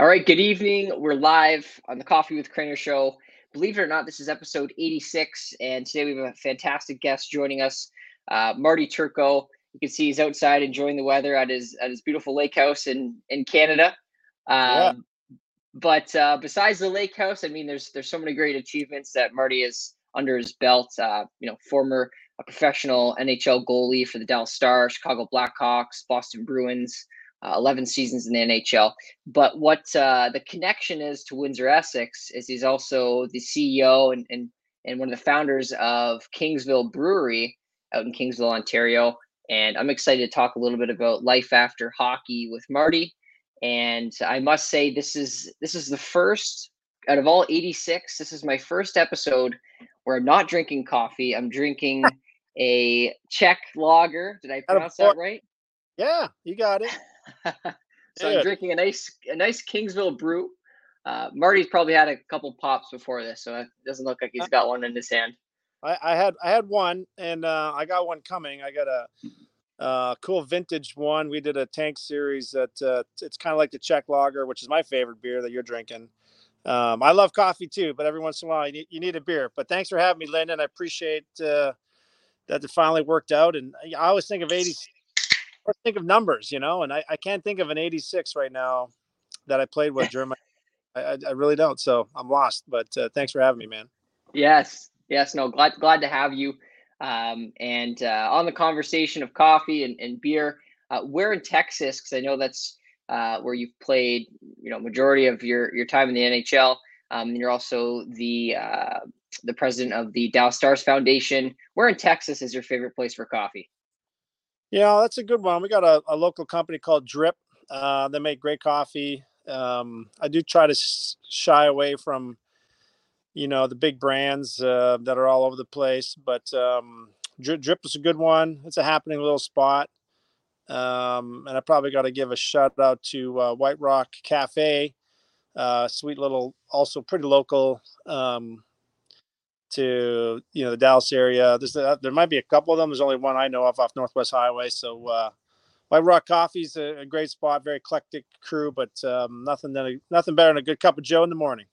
All right, good evening. We're live on the Coffee with Craner show. Believe it or not, this is episode 86, and today we have a fantastic guest joining us, uh, Marty Turco. You can see he's outside enjoying the weather at his at his beautiful lake house in in Canada. Um, yeah. But uh, besides the lake house, I mean, there's there's so many great achievements that Marty is under his belt. Uh, you know, former a professional NHL goalie for the Dallas Stars, Chicago Blackhawks, Boston Bruins, uh, 11 seasons in the NHL. But what uh, the connection is to Windsor Essex is he's also the CEO and, and, and one of the founders of Kingsville Brewery out in Kingsville, Ontario. And I'm excited to talk a little bit about life after hockey with Marty. And I must say, this is this is the first out of all 86. This is my first episode where I'm not drinking coffee. I'm drinking a Czech lager. Did I pronounce that right? Yeah, you got it. so I'm drinking a nice a nice Kingsville brew. Uh, Marty's probably had a couple pops before this, so it doesn't look like he's got one in his hand. I, I had I had one, and uh, I got one coming. I got a uh, cool vintage one. We did a tank series that uh, it's kind of like the Czech lager, which is my favorite beer that you're drinking. Um, I love coffee too, but every once in a while you need, you need a beer. But thanks for having me, Lyndon. I appreciate uh, that it finally worked out. And I always think of 80, I think of numbers, you know, and I, I can't think of an 86 right now that I played with during my, I, I really don't. So I'm lost, but uh, thanks for having me, man. Yes. Yes. No, glad, glad to have you. Um, and uh, on the conversation of coffee and, and beer, uh, where in Texas, because I know that's uh, where you've played, you know, majority of your, your time in the NHL. Um, and you're also the uh, the president of the Dallas Stars Foundation. Where in Texas is your favorite place for coffee? Yeah, that's a good one. We got a, a local company called Drip. Uh, they make great coffee. Um, I do try to shy away from, you know, the big brands uh, that are all over the place. But um, Drip, Drip is a good one. It's a happening little spot. Um, and I probably got to give a shout out to uh, White Rock Cafe, uh, sweet little, also pretty local. To you know the Dallas area. There's uh, there might be a couple of them. There's only one I know of off Northwest Highway. So uh, White Rock Coffee's a, a great spot, very eclectic crew, but um, nothing than a, nothing better than a good cup of Joe in the morning.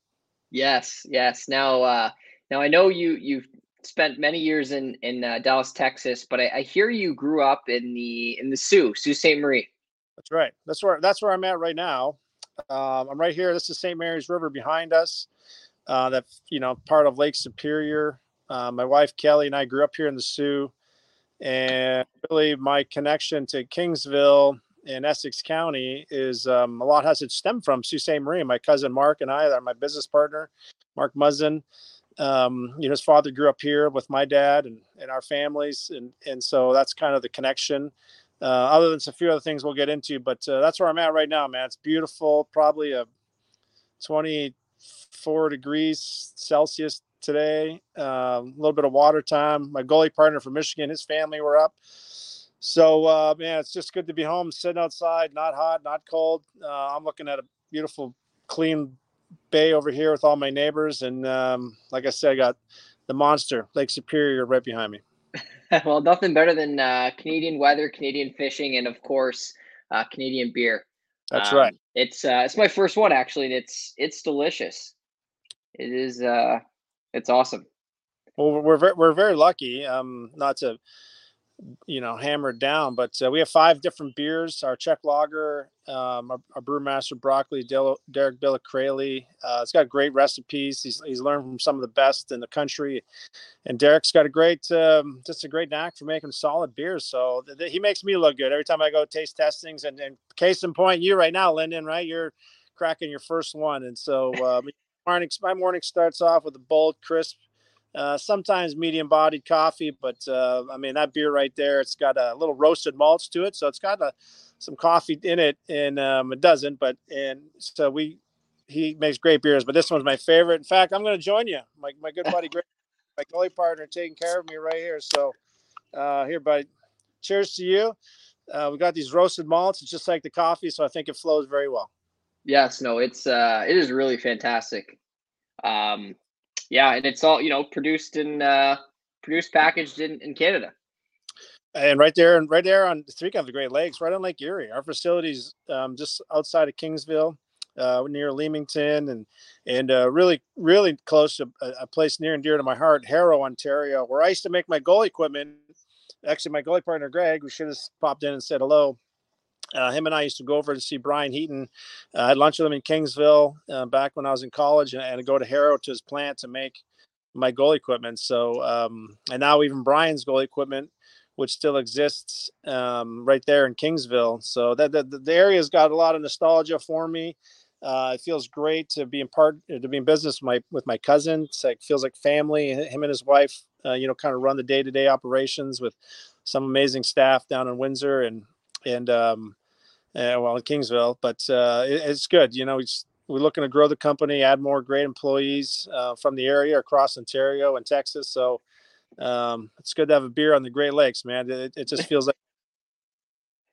Yes, yes. Now, uh, now I know you you've spent many years in in uh, Dallas, Texas, but I, I, hear you grew up in the in the Soo Sault Ste. Marie. That's right. That's where that's where I'm at right now. Um, I'm right here. This is St. Mary's River behind us uh, that you know part of Lake Superior. Uh, my wife Kelly and I grew up here in the Soo, and really my connection to Kingsville in Essex County is um, a lot has it stemmed from Sault Ste. Marie. My cousin Mark and I are my business partner, Mark Muzzin. Um, you know, his father grew up here with my dad and, and our families, and and so that's kind of the connection. Uh, other than a few other things we'll get into, but uh, that's where I'm at right now, man. It's beautiful. Probably a 20 four degrees Celsius today. Um, a little bit of water time. My goalie partner from Michigan, his family were up. So uh, man, it's just good to be home, sitting outside, not hot, not cold. Uh, I'm looking at a beautiful, clean bay over here with all my neighbors, and um, like I said, I got the monster Lake Superior right behind me. well, nothing better than uh, Canadian weather, Canadian fishing, and of course, uh, Canadian beer. That's um, right. It's uh, it's my first one actually, and it's it's delicious. It is uh, it's awesome. Well, we're we're very lucky. Um, not to you know hammered down, but uh, we have five different beers. Our Czech lager, um, our, our brewmaster broccoli, Derek Billicraley. Uh, it's got great recipes. He's he's learned from some of the best in the country, and Derek's got a great um, just a great knack for making solid beers. So th- th- he makes me look good every time I go taste testings. And, and case in point, you right now, Lyndon, right? You're cracking your first one, and so uh, my morning starts off with a bold, crisp uh, sometimes medium bodied coffee, but uh, I mean that beer right there, it's got a little roasted malts to it, so it's got a, some coffee in it, and um, it doesn't. But and so we, he makes great beers, but this one's my favorite. In fact, I'm going to join you, my my good buddy, my goalie partner, taking care of me right here. So uh, here, buddy, cheers to you. Uh, we got these roasted malts. It's just like the coffee, so I think it flows very well. Yes, no, it's uh, it is really fantastic. Um, yeah, and it's all you know produced in uh, produced packaged in, in Canada. And right there, and right there on speaking of the Great Lakes, right on Lake Erie, our facilities um, just outside of Kingsville. uh, near Leamington, and and uh, really really close to a, a, place near and dear to my heart, Harrow, Ontario, where I used to make my goal equipment. Actually, my goalie partner Greg, who should have popped in and said hello. Uh, him and I used to go over to see Brian Heaton. Uh, I had lunch with him in Kingsville uh, back when I was in college, and, and go to Harrow to his plant to make my goal equipment. So, um, and now even Brian's goal equipment which still exists um, right there in Kingsville. So that, that the area's got a lot of nostalgia for me. Uh, it feels great to be in part to be in business with my with my cousin. It's like feels like family. Him and his wife, uh, you know, kind of run the day to day operations with some amazing staff down in Windsor and and um, uh, well in Kingsville. But uh, it, it's good. You know, we're looking to grow the company, add more great employees uh, from the area across Ontario and Texas. So um, it's good to have a beer on the Great Lakes, man. It, it just feels like.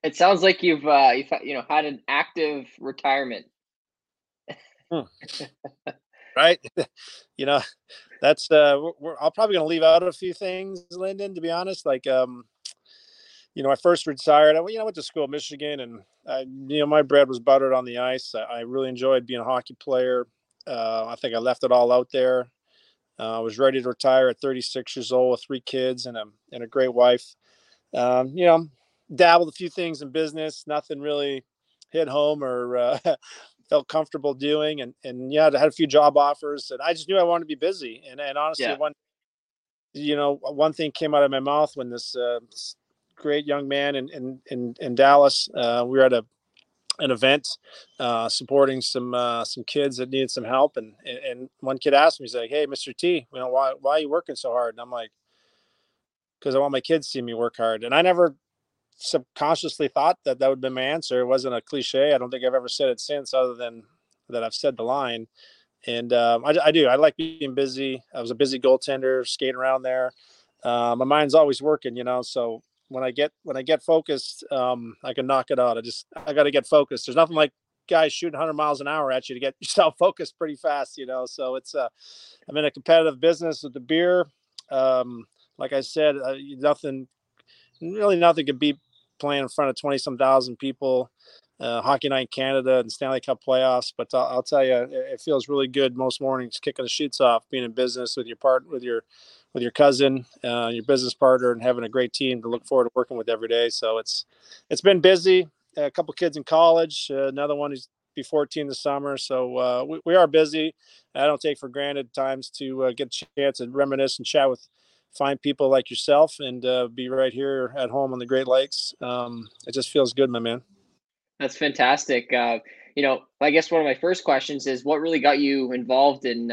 It sounds like you've uh, you've you know had an active retirement. Hmm. right, you know, that's uh, we're, I'm probably gonna leave out a few things, Lyndon. To be honest, like um, you know, I first retired. I you know I went to school in Michigan, and I you know my bread was buttered on the ice. I, I really enjoyed being a hockey player. Uh, I think I left it all out there. Uh, I was ready to retire at 36 years old with three kids and a and a great wife. Um, you know, dabbled a few things in business, nothing really hit home or uh, felt comfortable doing. And and yeah, I had a few job offers, and I just knew I wanted to be busy. And and honestly, yeah. one you know one thing came out of my mouth when this, uh, great young man in in in, in Dallas, uh, we were at a an event uh, supporting some uh, some kids that needed some help, and and one kid asked me, he's like, "Hey, Mr. T, you know why why are you working so hard?" And I'm like, "Because I want my kids to see me work hard." And I never subconsciously thought that that would be my answer. It wasn't a cliche. I don't think I've ever said it since, other than that I've said the line. And um, I, I, do. I like being busy. I was a busy goaltender, skating around there. Uh, my mind's always working, you know. So when I get when I get focused, um, I can knock it out. I just I got to get focused. There's nothing like guys shooting 100 miles an hour at you to get yourself focused pretty fast, you know. So it's uh, I'm in a competitive business with the beer. Um, like I said, uh, nothing, really nothing could beat playing in front of 20 some thousand people. Uh, Hockey Night in Canada and Stanley Cup playoffs, but I'll, I'll tell you, it, it, feels really good most mornings kicking the sheets off, being in business with your part with your with your cousin, uh, your business partner, and having a great team to look forward to working with every day. So it's it's been busy. A couple kids in college, uh, another one who's be 14 this summer. So uh, we, we are busy. I don't take for granted times to uh, get a chance and reminisce and chat with fine people like yourself and uh, be right here at home on the Great Lakes. Um, it just feels good, my man. That's fantastic. Uh, you know, I guess one of my first questions is what really got you involved in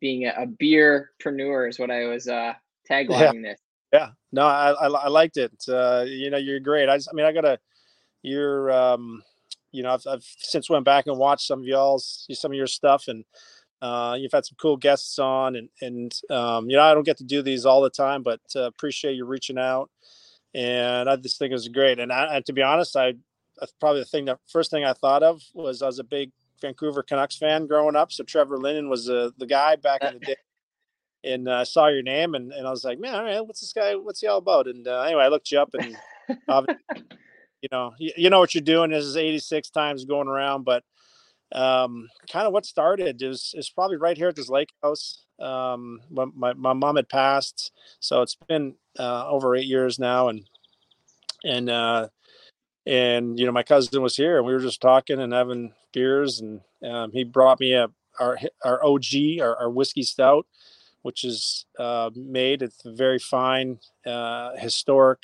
being a, a beerpreneur is what I was uh, taglining yeah. this. Yeah, no, I, I, I liked it. Uh, you know, you're great. I just, I mean, I gotta, you're, um, you know, I've, I've since went back and watched some of y'all's, some of your stuff, and uh, you've had some cool guests on, and and um, you know, I don't get to do these all the time, but uh, appreciate you reaching out, and I just think it was great. And, I, and to be honest, I probably the thing that first thing I thought of was I was a big Vancouver Canucks fan growing up. So Trevor Linden was uh, the guy back in the day. And I uh, saw your name and, and I was like, man, all right, what's this guy? What's he all about? And uh, anyway, I looked you up and, you know, you, you, know what you're doing. This is 86 times going around, but um, kind of what started is, is probably right here at this lake house. Um, my, my mom had passed, so it's been uh, over eight years now. And, and, uh, and you know my cousin was here and we were just talking and having beers and um, he brought me a our our OG our, our whiskey stout which is uh, made. It's very fine uh, historic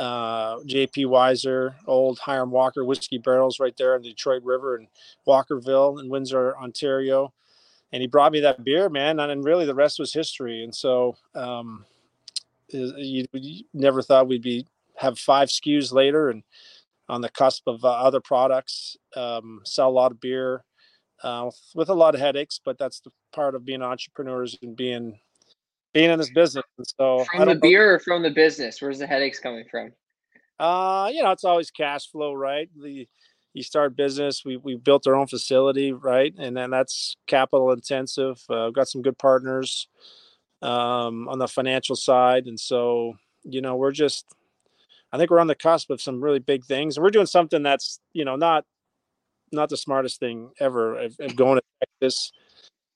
uh, JP Wiser old Hiram Walker whiskey barrels right there in the Detroit River and Walkerville in Windsor Ontario. And he brought me that beer man and really the rest was history. And so um, you, you never thought we'd be have five SKUs later and on the cusp of uh, other products. Um, sell a lot of beer uh, with a lot of headaches, but that's the part of being entrepreneurs and being being in this business. And so from the beer know, or from the business, where's the headaches coming from? Uh, you know, it's always cash flow, right? The you start business, we we built our own facility, right, and then that's capital intensive. Uh, got some good partners um, on the financial side, and so you know we're just I think we're on the cusp of some really big things, and we're doing something that's you know not not the smartest thing ever of, of going to Texas,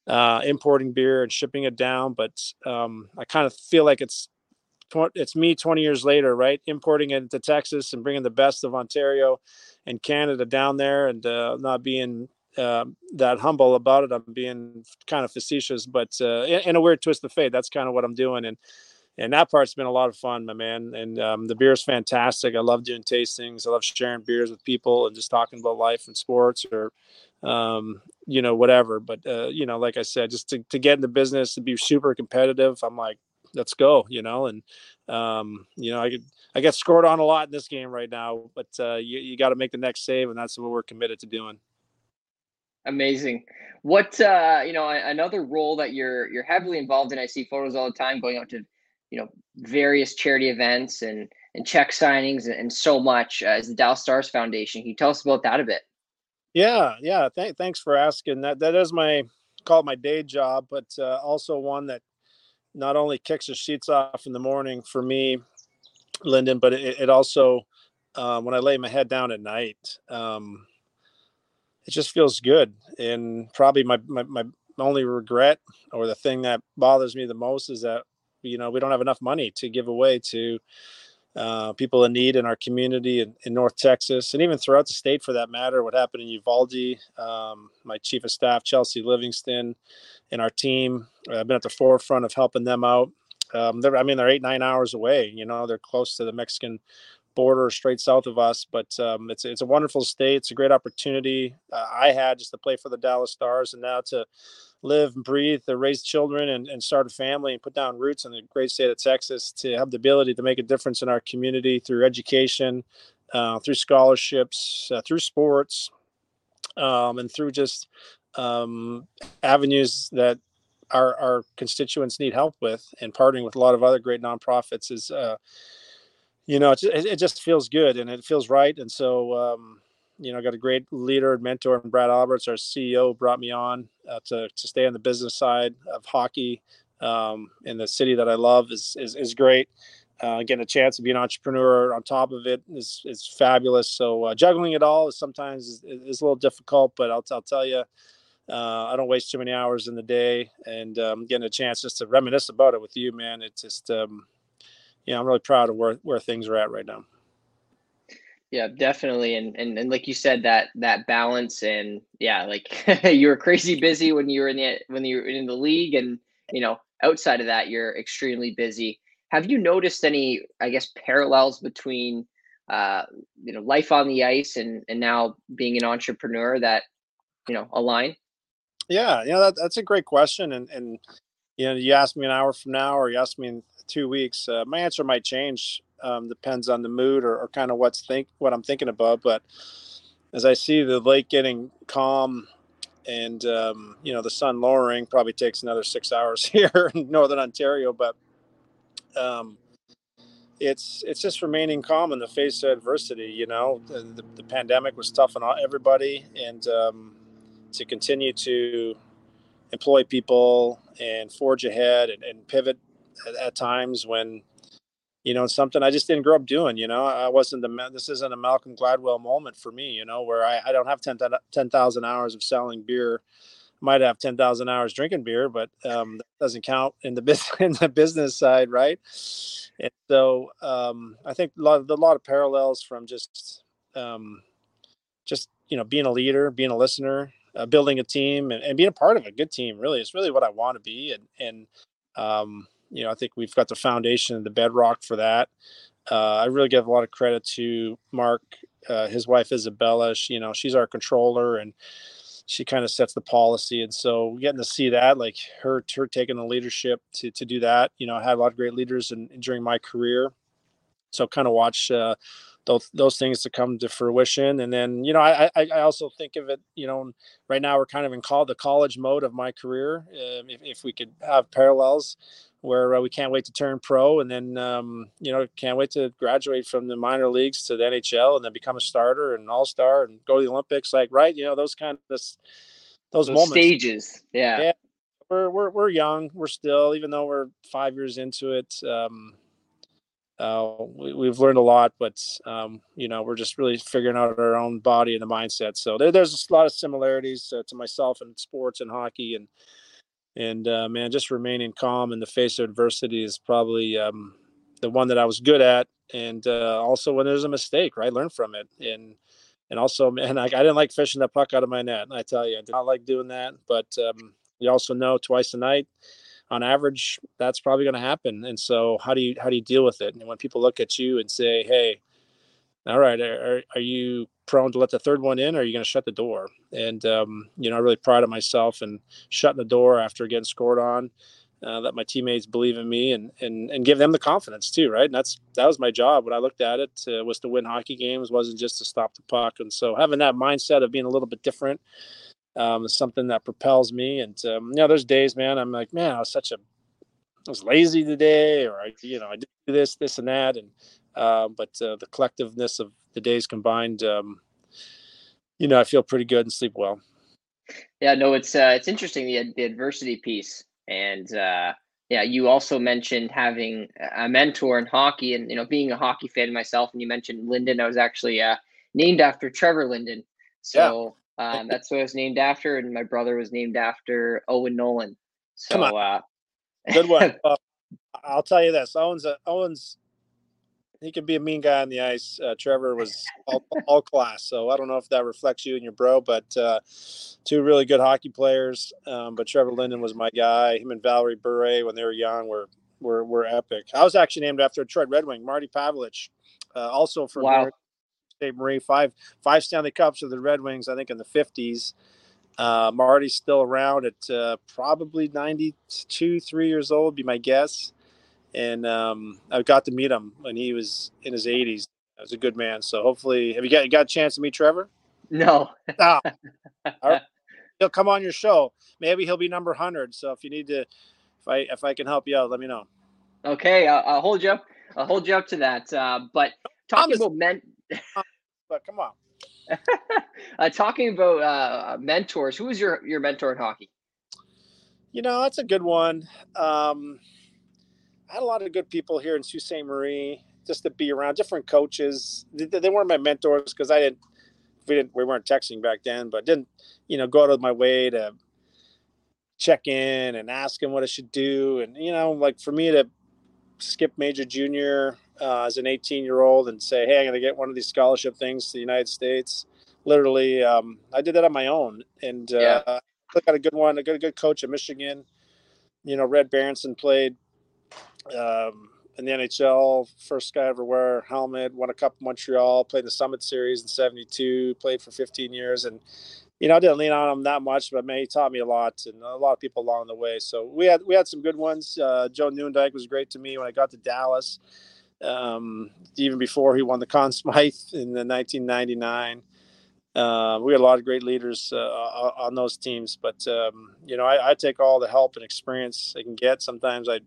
uh, importing beer and shipping it down. But um, I kind of feel like it's it's me 20 years later, right? Importing it to Texas and bringing the best of Ontario and Canada down there, and uh, not being uh, that humble about it. I'm being kind of facetious, but uh, in, in, a weird twist of fate, that's kind of what I'm doing. And and that part's been a lot of fun, my man. And um, the beer is fantastic. I love doing tastings. I love sharing beers with people and just talking about life and sports or, um, you know, whatever. But uh, you know, like I said, just to, to get in the business to be super competitive, I'm like, let's go, you know. And um, you know, I get I get scored on a lot in this game right now, but uh, you you got to make the next save, and that's what we're committed to doing. Amazing. What uh, you know, another role that you're you're heavily involved in. I see photos all the time going out to, you know, various charity events and and check signings and, and so much uh, the Dallas Stars Foundation. Can you tell us about that a bit? Yeah, yeah. Th- thanks for asking. That that is my call my day job, but uh, also one that not only kicks the sheets off in the morning for me, Lyndon, but it, it also uh, when I lay my head down at night. Um, it just feels good. And probably my, my, my only regret or the thing that bothers me the most is that, you know, we don't have enough money to give away to uh, people in need in our community in, in, North Texas and even throughout the state for that matter. What happened in Uvalde, um, my chief of staff, Chelsea Livingston, and our team, uh, I've been at the forefront of helping them out. Um, I mean, they're eight, nine hours away, you know, they're close to the Mexican border straight south of us. But um, it's it's a wonderful state. It's a great opportunity uh, I had just to play for the Dallas Stars, and now to live and breathe, to raise children, and, and start a family, and put down roots in the great state of Texas. To have the ability to make a difference in our community through education, uh, through scholarships, uh, through sports, um, and through just um, avenues that our, our constituents need help with and partnering with a lot of other great nonprofits is uh, you know, it, it just feels good and it feels right. And so, um, you know, I got a great leader and mentor, and Brad Alberts, our CEO, brought me on uh, to to stay on the business side of hockey um, in the city that I love is is, is great. Uh, getting a chance to be an entrepreneur on top of it is is fabulous. So uh, juggling it all is sometimes is, is, a little difficult, but I'll I'll tell you. Uh, I don't waste too many hours in the day, and um, getting a chance just to reminisce about it with you, man. It's just um, you know, I'm really proud of where, where things are at right now. Yeah, definitely. And, and, and like you said, that, that balance and yeah, like you were crazy busy when you were in the, when you were in the league and, you know, outside of that, you're extremely busy. Have you noticed any, I guess, parallels between, uh, you know, life on the ice and, and now being an entrepreneur that, you know, align? Yeah, yeah, that, that's a great question. And, and, you know, you ask me an hour from now, or you ask me in two weeks, uh, my answer might change. Um, depends on the mood or, or kind of what's think what I'm thinking about. But as I see the lake getting calm and um, you know the sun lowering, probably takes another six hours here in northern Ontario. But um, it's it's just remaining calm in the face of adversity. You know, the, the, the pandemic was tough on everybody, and um, to continue to employ people and forge ahead and, and pivot at, at, times when you know something I just didn't grow up doing. You know, I wasn't the this isn't a Malcolm Gladwell moment for me. You know, where I, I don't have 10,000 10, hours of selling beer. Might have 10,000 hours drinking beer, but um, that doesn't count in the business in the business side, right? And so um, I think a lot, of, a lot of parallels from just um, just you know being a leader, being a listener, uh, building a team, and, and, being a part of a good team. Really, is really what I want to be, and and um, you know, I think we've got the foundation, and the bedrock for that. Uh, I really give a lot of credit to Mark, uh, his wife Isabella. She, you know, she's our controller, and she kind of sets the policy. And so getting to see that, like her, her taking the leadership to to do that. You know, I had a lot of great leaders in, during my career, so kind of watch uh, those those things to come to fruition. And then you know, I I, also think of it. You know, right now we're kind of in call the college mode of my career. Um, if, if we could have parallels where uh, we can't wait to turn pro and then um, you know can't wait to graduate from the minor leagues to the NHL and then become a starter and all star and go to the Olympics like right you know those kind of those, those moments stages yeah. yeah we're, we're we're young we're still even though we're five years into it um, uh, we, have learned a lot, but um, you know, we're just really figuring out our own body and the mindset. So there, there's a lot of similarities uh, to myself in sports and hockey, and and uh, man, just remaining calm in the face of adversity is probably um, the one that I was good at. And uh, also, when there's a mistake, right, learn from it. And and also, man, I, I didn't like fishing the puck out of my net. I tell you, I did not like doing that. But um, you also know twice a night on average that's probably going to happen. And so how do you how do you deal with it? And when people look at you and say hey all right are, are you prone to let the third one in or are you going to shut the door? And um, you know i really pride of myself and shutting the door after getting scored on uh, that my teammates believe in me and, and and give them the confidence too right? And that's that was my job. When i looked at it uh, was to win hockey games wasn't just to stop the puck. And so having that mindset of being a little bit different um, something that propels me. And um, you know, there's days, man, I'm like, man, I was such a, I was lazy today, or I, you know, I did this, this, and that, and uh, but uh, the collectiveness of the days combined, um, you know, I feel pretty good and sleep well. Yeah, no, it's uh, it's interesting the the adversity piece, and uh, yeah, you also mentioned having a mentor in hockey, and you know, being a hockey fan myself, and you mentioned Linden. I was actually uh, named after Trevor Linden, so um, that's what I was named after, and my brother was named after Owen Nolan. So, Come on. Uh, good one. uh, I'll tell you this: Owen's a, Owen's he can be a mean guy on the ice. Uh, Trevor was all, all, class, so I don't know if that reflects you and your bro, but uh, two really good hockey players. Um, but Trevor Linden was my guy. Him and Valeri Bure when they were young were were were epic. I was actually named after a Detroit Red Wing, Marty Pavelich, uh, also from wow. State Marie, five five Stanley Cups with the Red Wings, I think in the fifties. Uh, Marty's still around at uh, probably 92, three years old, be my guess. And um, I got to meet him when he was in his 80s. He was a good man. So hopefully, have you got you got a chance to meet Trevor? No. oh. He'll come on your show. Maybe he'll be number 100. So if you need to, if I if I can help you out, let me know. Okay, I'll, I'll hold you up. I'll hold you up to that. Uh, but talking about men, but come on. uh, talking about uh, mentors, who was your your mentor in hockey? You know, that's a good one. Um, I had a lot of good people here in Sault Ste. Marie just to be around different coaches. They, they weren't my mentors because I didn't we didn't we weren't texting back then, but didn't you know go out of my way to check in and ask him what I should do. And you know, like for me to skip major junior uh, as an 18 year old and say, Hey, I'm going to get one of these scholarship things to the United States. Literally, um, I did that on my own and uh, yeah. I got a good one. I got a good coach at Michigan. You know, Red Berenson played um, in the NHL, first guy ever wear helmet, won a cup in Montreal, played the Summit Series in 72, played for 15 years. And you know, I didn't lean on him that much, but man, he taught me a lot and a lot of people along the way. So we had we had some good ones. Uh, Joe Nieuwendyk was great to me when I got to Dallas, um, even before he won the Conn Smythe in the 1999. Uh, we had a lot of great leaders uh, on those teams, but um, you know, I, I, take all the help and experience I can get. Sometimes I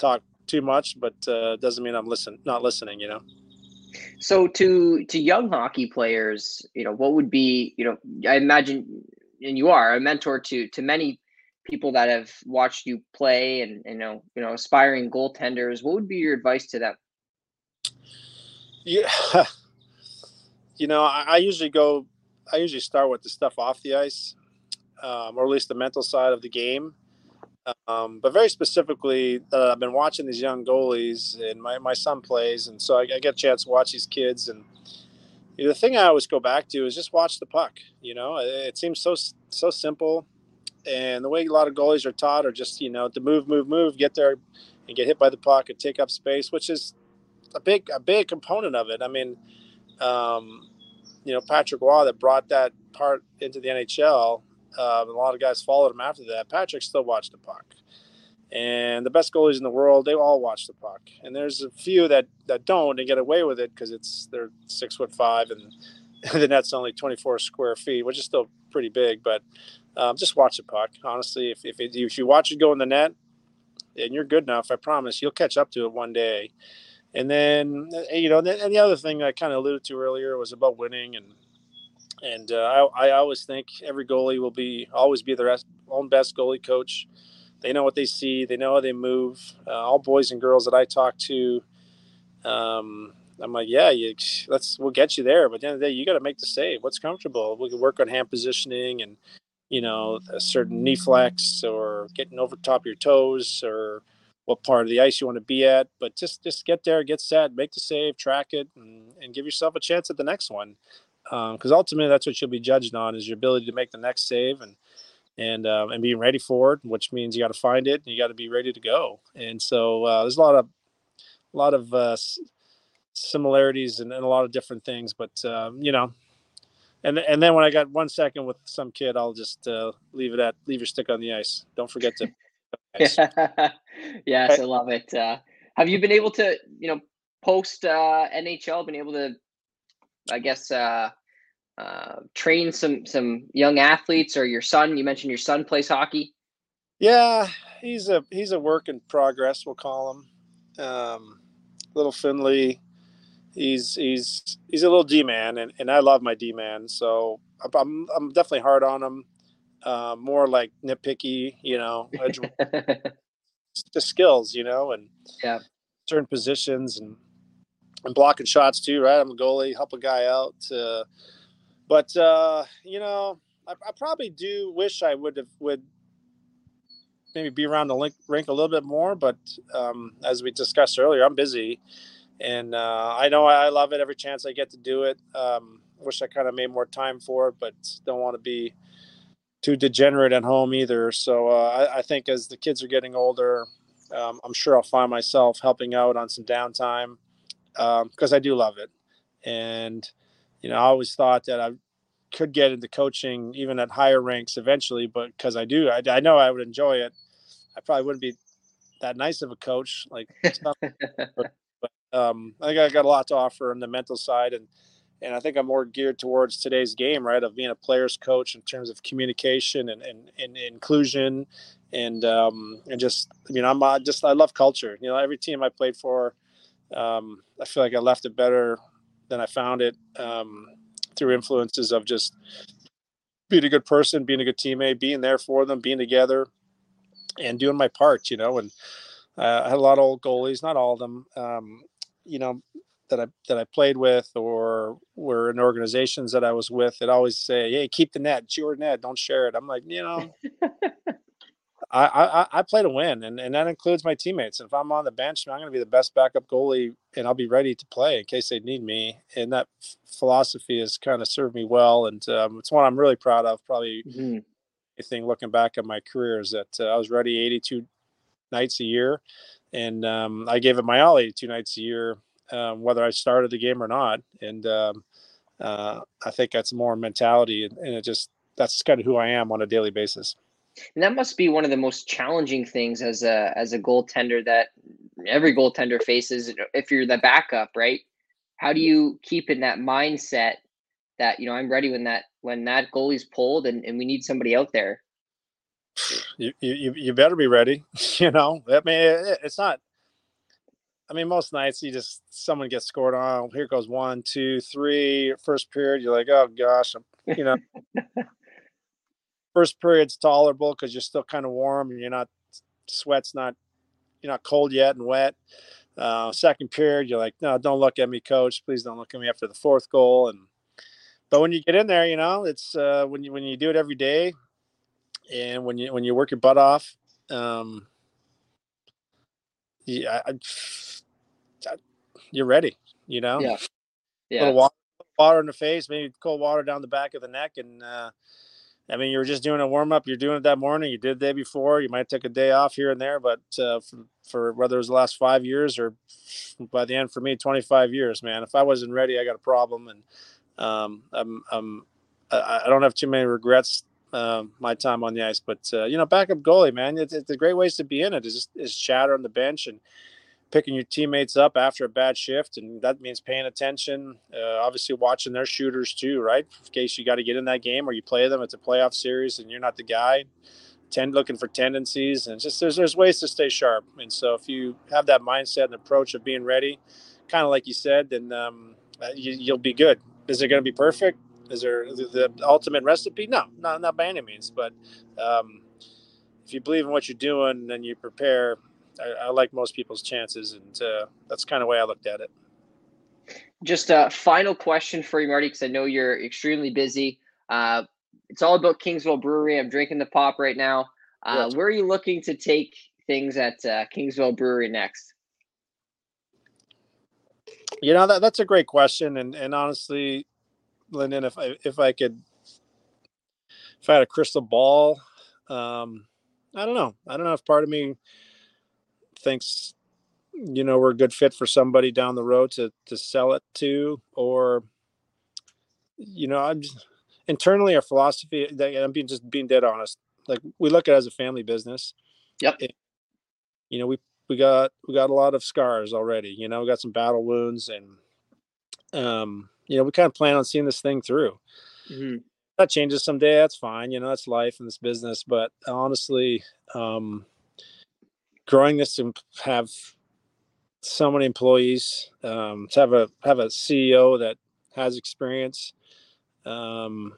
talk too much, but uh, doesn't mean I'm listen not listening. You know. So to to young hockey players, you know, what would be, you know, I imagine and you are a mentor to to many people that have watched you play and you know, you know, aspiring goaltenders. What would be your advice to them? Yeah. You know, I, I usually go I usually start with the stuff off the ice, um, or at least the mental side of the game. Um, but very specifically, uh, I've been watching these young goalies, and my, my son plays, and so I, I get a chance to watch these kids. And you know, the thing I always go back to is just watch the puck. You know, it, it, seems so so simple, and the way a lot of goalies are taught are just you know to move, move, move, get there, and get hit by the puck and take up space, which is a big a big component of it. I mean, um, you know, Patrick Roy that brought that part into the NHL um, a lot of guys followed him after that. Patrick still watched the puck. And the best goalies in the world, they all watch the puck. And there's a few that, that don't and get away with it because it's they're six foot five and the net's only 24 square feet, which is still pretty big. But um, just watch the puck. Honestly, if, if, it, if you watch it go in the net and you're good enough, I promise you'll catch up to it one day. And then, you know, and the other thing I kind of alluded to earlier was about winning and and uh, I, I, always think every goalie will be always be their own best goalie coach. They know what they see. They know how they move. Uh, all boys and girls that I talk to, Um, I'm like, yeah, you, let's we'll get you there. But at the end of the day, you got to make the save. What's comfortable? We can work on hand positioning and you know a certain knee flex or getting over top of your toes or what part of the ice you want to be at. But just just get there, get set, make the save, track it, and, and give yourself a chance at the next one. Because um, ultimately, that's what you'll be judged on is your ability to make the next save and and um, and being ready for it, which means you got to find it and you got to be ready to go. And so uh, there's a lot of a lot of uh, similarities and, and, a lot of different things, but um, you know. And, and then when I got one second with some kid, I'll just uh, leave it at leave your stick on the ice. Don't forget to. yes, I love it. Uh, have you been able to, you know, post uh, NHL? Been able to, I guess, uh, uh, train some some young athletes or your son? You mentioned your son plays hockey. Yeah, he's a he's a work in progress. We'll call him. Um, little Finley. He's he's he's a little D man, and, and I love my D man. So I'm I'm definitely hard on him. Uh, more like nitpicky, you know, the skills, you know, and yeah, certain positions and and blocking shots too, right? I'm a goalie, help a guy out. Uh, but uh, you know, I, I, probably do wish I would have would maybe be around the link, rink a little bit more. But um, as we discussed earlier, I'm busy, and uh, I know I love it every chance I get to do it. Um, wish I kind of made more time for it, but don't want to be too degenerate at home either. So uh, I, I, think as the kids are getting older, um, I'm sure I'll find myself helping out on some downtime because um, I do love it. And you know, I always thought that I could get into coaching even at higher ranks eventually, but because I do, I, I, know I would enjoy it. I probably wouldn't be that nice of a coach, like, but, um, I think I got a lot to offer on the mental side, and and I think I'm more geared towards today's game, right, of being a player's coach in terms of communication and and, and inclusion, and um, and just you know, I'm just I love culture. You know, every team I played for, um, I feel like I left it better than I found it um, through influences of just being a good person, being a good teammate, being there for them, being together, and doing my part. You know, and uh, I had a lot of old goalies, not all of them. Um, you know, that I that I played with or were in organizations that I was with that always say, "Hey, keep the net. It's your net. Don't share it." I'm like, you know, I, I, I play to win, and, and that includes my teammates. If I'm on the bench, I'm going to be the best backup goalie, and I'll be ready to play in case they need me. And that philosophy has kind of served me well, and um, it's one I'm really proud of. Probably mm-hmm. thing looking back at my career is that uh, I was ready 82 nights a year, and um, I gave it my all 82 nights a year, um, whether I started the game or not. And um, uh, I think that's more mentality, and, and it just that's kind of who I am on a daily basis. And that must be one of the most challenging things as a as a goaltender that every goaltender faces if you're the backup, right? How do you keep in that mindset that, you know, I'm ready when that when that goalie's pulled and, and we need somebody out there? You, you you better be ready. you know, I mean, it, it's not. I mean, most nights you just someone gets scored on. Here goes one, two, three. First period, you're like, oh gosh, I'm, you know. first period's tolerable because you're still kind of warm and you're not sweat's not you're not cold yet and wet. Uh, second period, you're like, no, don't look at me, coach. Please don't look at me after the fourth goal. And but when you get in there, you know, it's uh, when you when you do it every day, and when you when you work your butt off, um, yeah, I, I, you're ready. You know, yeah, yeah. A little water, water in the face, maybe cold water down the back of the neck, and uh, I mean, you were just doing a warm up. You're doing it that morning. You did the day before. You might take a day off here and there, but uh, for, for, whether it was the last five years or by the end for me, 25 years, man. If I wasn't ready, I got a problem, and um, I'm, I'm I, I don't have too many regrets. Uh, my time on the ice, but uh, you know, backup goalie, man, it's, it's a great ways to be in it. Is is chatter on the bench and picking your teammates up after a bad shift, and that means paying attention. Uh, obviously, watching their shooters too, right? In case you got to get in that game or you play them, it's a playoff series, and you're not the guy. Tend looking for tendencies, and just there's there's ways to stay sharp. And so if you have that mindset and approach of being ready, kind of like you said, then um, uh, you, will be good. Is it going to be perfect? Is there the, the, ultimate recipe? No, not not by any means. But um, if you believe in what you're doing and you prepare, I, I like most people's chances, and uh, that's kind of the way I looked at it. Just a final question for you, Marty, because I know you're extremely busy. Uh, it's all about Kingsville Brewery. I'm drinking the pop right now. Uh, yes. Where are you looking to take things at uh, Kingsville Brewery next? You know that that's a great question, and and honestly, Lyndon, if I if I could, if I had a crystal ball, um, I don't know. I don't know if part of me thinks you know we're a good fit for somebody down the road to to sell it to or you know i'm just, internally our philosophy that i'm being just being dead honest like we look at it as a family business. Yep. You know we we got we got a lot of scars already you know we got some battle wounds and um you know we kind of plan on seeing this thing through. Mm-hmm. that changes someday that's fine you know that's life in this business but honestly um growing this to have so many employees, um, to have a have a CEO that has experience. Um,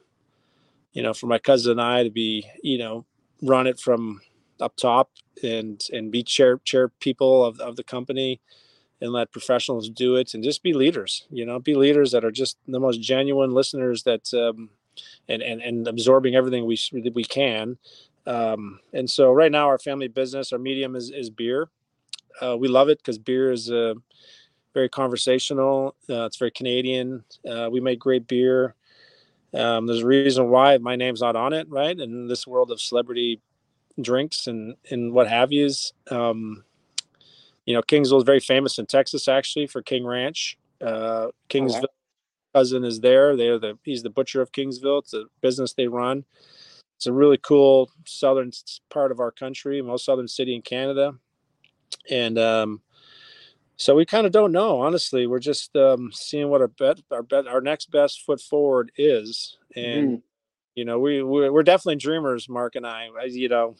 you know, for my cousin and I to be, you know, run it from up top and and be chair chair people of, of the company and let professionals do it and just be leaders you know be leaders that are just the most genuine listeners that um, and, and and absorbing everything we we can um, and so right now our family business our medium is, is beer uh, we love it because beer is uh, very conversational. Uh, it's very Canadian. Uh, we make great beer. Um, there's a reason why my name's not on it, right? In this world of celebrity drinks and and what have yous. Um, you know, Kingsville is very famous in Texas actually for King Ranch. Uh, Kingsville cousin is there. They're the he's the butcher of Kingsville. It's a business they run. It's a really cool southern part of our country, most southern city in Canada and um, so we kind of don't know. Honestly, we're just um, seeing what our bet, our bet, our next best foot forward is, and. Mm. You know, we we're, we're, definitely dreamers, Mark and I. You know,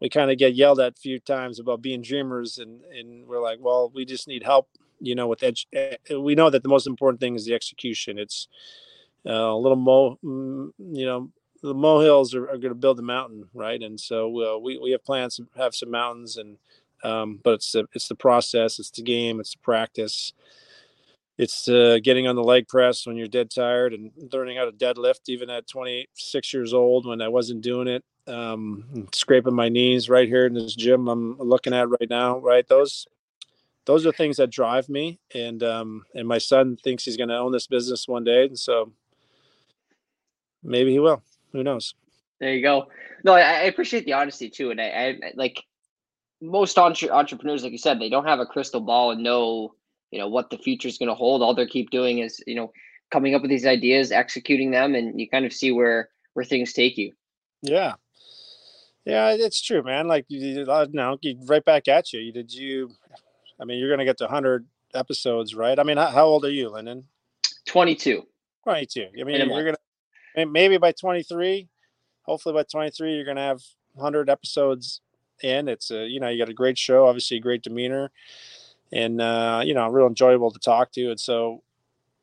we kind of get yelled at a few times about being dreamers, and and we're like, well, we just need help. You know, with edge, eh, we know that the most important thing is the execution. It's uh, a little mo, mm, you know, the molehills are, are going to build the mountain, right? And so uh, we we have plans to have some mountains, and um, but it's the, it's the process, it's the game, it's the practice, it's uh, getting on the leg press when you're dead tired and learning how to deadlift even at 26 years old when I wasn't doing it. Um, scraping my knees right here in this gym I'm looking at right now. Right, those those are things that drive me, and um, and my son thinks he's going to own this business one day, and so maybe he will. Who knows? There you go. No, I, I appreciate the honesty too, and I, I like most entre- entrepreneurs, like you said, they don't have a crystal ball and know, you know, what the future is going to hold. All they keep doing is, you know, coming up with these ideas, executing them, and you kind of see where where things take you. Yeah, yeah, it's true, man. Like you, know, uh, right back at you. Did you? I mean, you're going to get to hundred episodes, right? I mean, how, how old are you, Lyndon? Twenty-two. Twenty-two. I mean, you're going to maybe by twenty-three. Hopefully, by twenty-three, you're going to have hundred episodes in. It's a you know you got a great show, obviously great demeanor, and uh, you know real enjoyable to talk to. And so,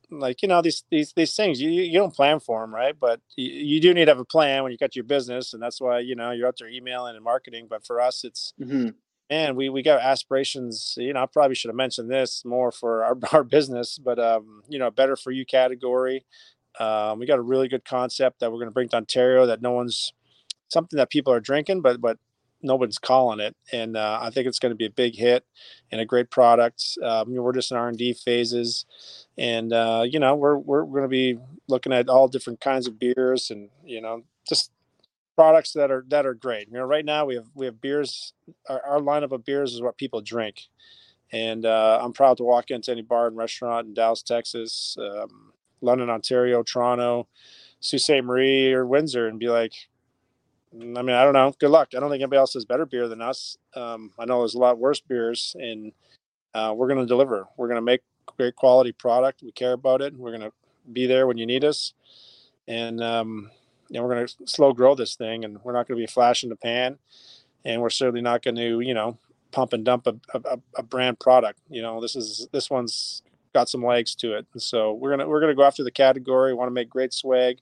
like you know these these these things you you don't plan for them, right? But you, you do need to have a plan when you got your business, and that's why you know you're out there emailing and marketing. But for us, it's mm-hmm. man, we we got aspirations. You know, I probably should have mentioned this more for our our business, but um, you know, better for you category. Um, we got a really good concept that we're going to bring to Ontario that no one's something that people are drinking, but but nobody's calling it, and uh, I think it's going to be a big hit and a great product. Um, we're just in R and D phases, and uh, you know we're we're going to be looking at all different kinds of beers, and you know just products that are that are great. You know, right now we have we have beers. Our, our lineup of beers is what people drink, and uh, I'm proud to walk into any bar and restaurant in Dallas, Texas, um, London, Ontario, Toronto, Sault Ste. Marie, or Windsor, and be like, Mm, I mean, I don't know. Good luck. I don't think anybody else has better beer than us. Um, I know there's a lot worse beers, and uh, we're going to deliver. We're going to make great quality product. We care about it. We're going to be there when you need us, and um, we're going to slow grow this thing. And we're not going to be a flash in the pan, and we're certainly not going to, you know, pump and dump a, a, a brand product. You know, this is this one's got some legs to it. And so we're gonna we're gonna go after the category. Want to make great swag,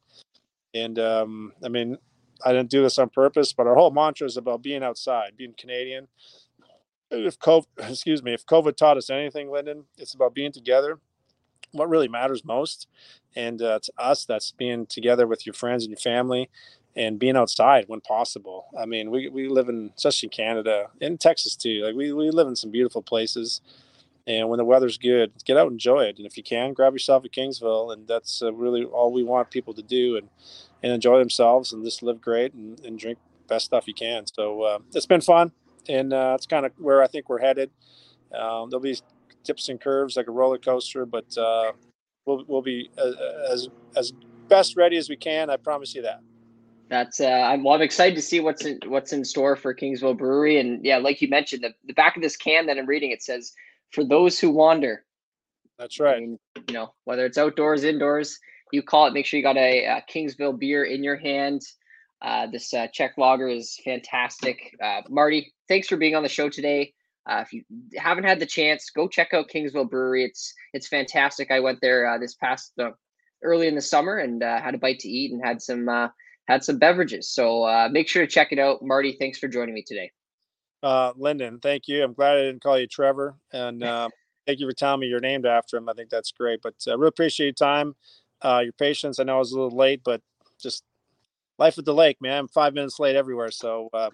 and um, I mean, I didn't do this on purpose, but our whole mantra is about being outside, being Canadian. if COVID, excuse me, if COVID taught us anything, Lyndon, it's about being together. What really matters most, and uh, to us, that's being together with your friends and your family, and being outside when possible. I mean, we, we live in, especially Canada, in Texas too. Like we, we live in some beautiful places, and when the weather's good, get out and enjoy it. And if you can, grab yourself a Kingsville, and that's uh, really all we want people to do, and and enjoy themselves and just live great and, and drink best stuff you can. So uh, it's been fun and uh, it's kind of where I think we're headed. Um, there'll be tips and curves like a roller coaster, but uh, we'll we'll be as, as as best ready as we can. I promise you that. That's uh, I'm well, I'm excited to see what's in what's in store for Kingsville Brewery, and yeah, like you mentioned, the, the back of this can that I'm reading it says, "For those who wander." That's right. I mean, you know, whether it's outdoors, indoors, you call it. Make sure you got a, a Kingsville beer in your hand. Uh, this uh, Czech lager is fantastic. Uh, Marty, thanks for being on the show today. Uh, if you haven't had the chance, go check out Kingsville Brewery. It's it's fantastic. I went there uh, this past uh, early in the summer and had a bite to eat and had some had some beverages. So make sure to check it out. Marty, thanks for joining me today. Linden, thank you. I'm glad I didn't call you Trevor, and thank you for telling me you're named after him. I think that's great. But I really appreciate your time, your patience. I know I was a little late, but just life at the lake, man. I'm five minutes late everywhere. So, uh...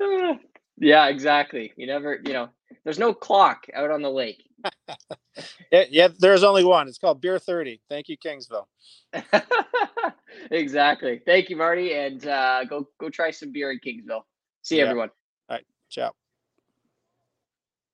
yeah, exactly. You never, you know, there's no clock out on the lake. yeah, yeah, there's only one. It's called Beer 30. Thank you, Kingsville. exactly. Thank you, Marty. And uh, go go try some beer in Kingsville. See yeah. everyone. All right. Ciao.